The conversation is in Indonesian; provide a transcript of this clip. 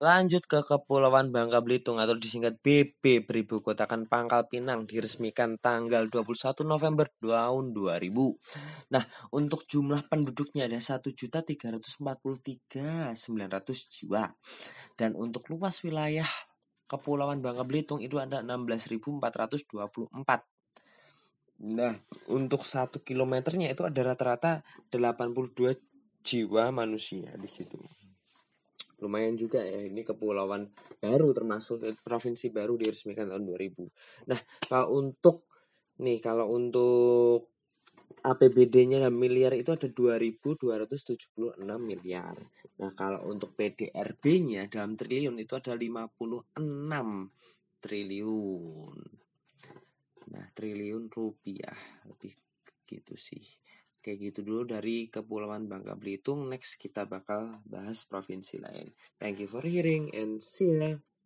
Lanjut ke Kepulauan Bangka Belitung atau disingkat BB beribu kotakan Pangkal Pinang diresmikan tanggal 21 November tahun 2000. Nah, untuk jumlah penduduknya ada 1.343.900 jiwa. Dan untuk luas wilayah Kepulauan Bangka Belitung itu ada 16.424. Nah, untuk satu kilometernya itu ada rata-rata 82 jiwa manusia di situ lumayan juga ya ini kepulauan baru termasuk provinsi baru diresmikan tahun 2000. Nah, kalau untuk nih kalau untuk APBD-nya miliar itu ada 2.276 miliar. Nah, kalau untuk PDRB-nya dalam triliun itu ada 56 triliun. Nah, triliun rupiah lebih gitu sih. Kayak gitu dulu dari Kepulauan Bangka Belitung. Next kita bakal bahas provinsi lain. Thank you for hearing and see ya.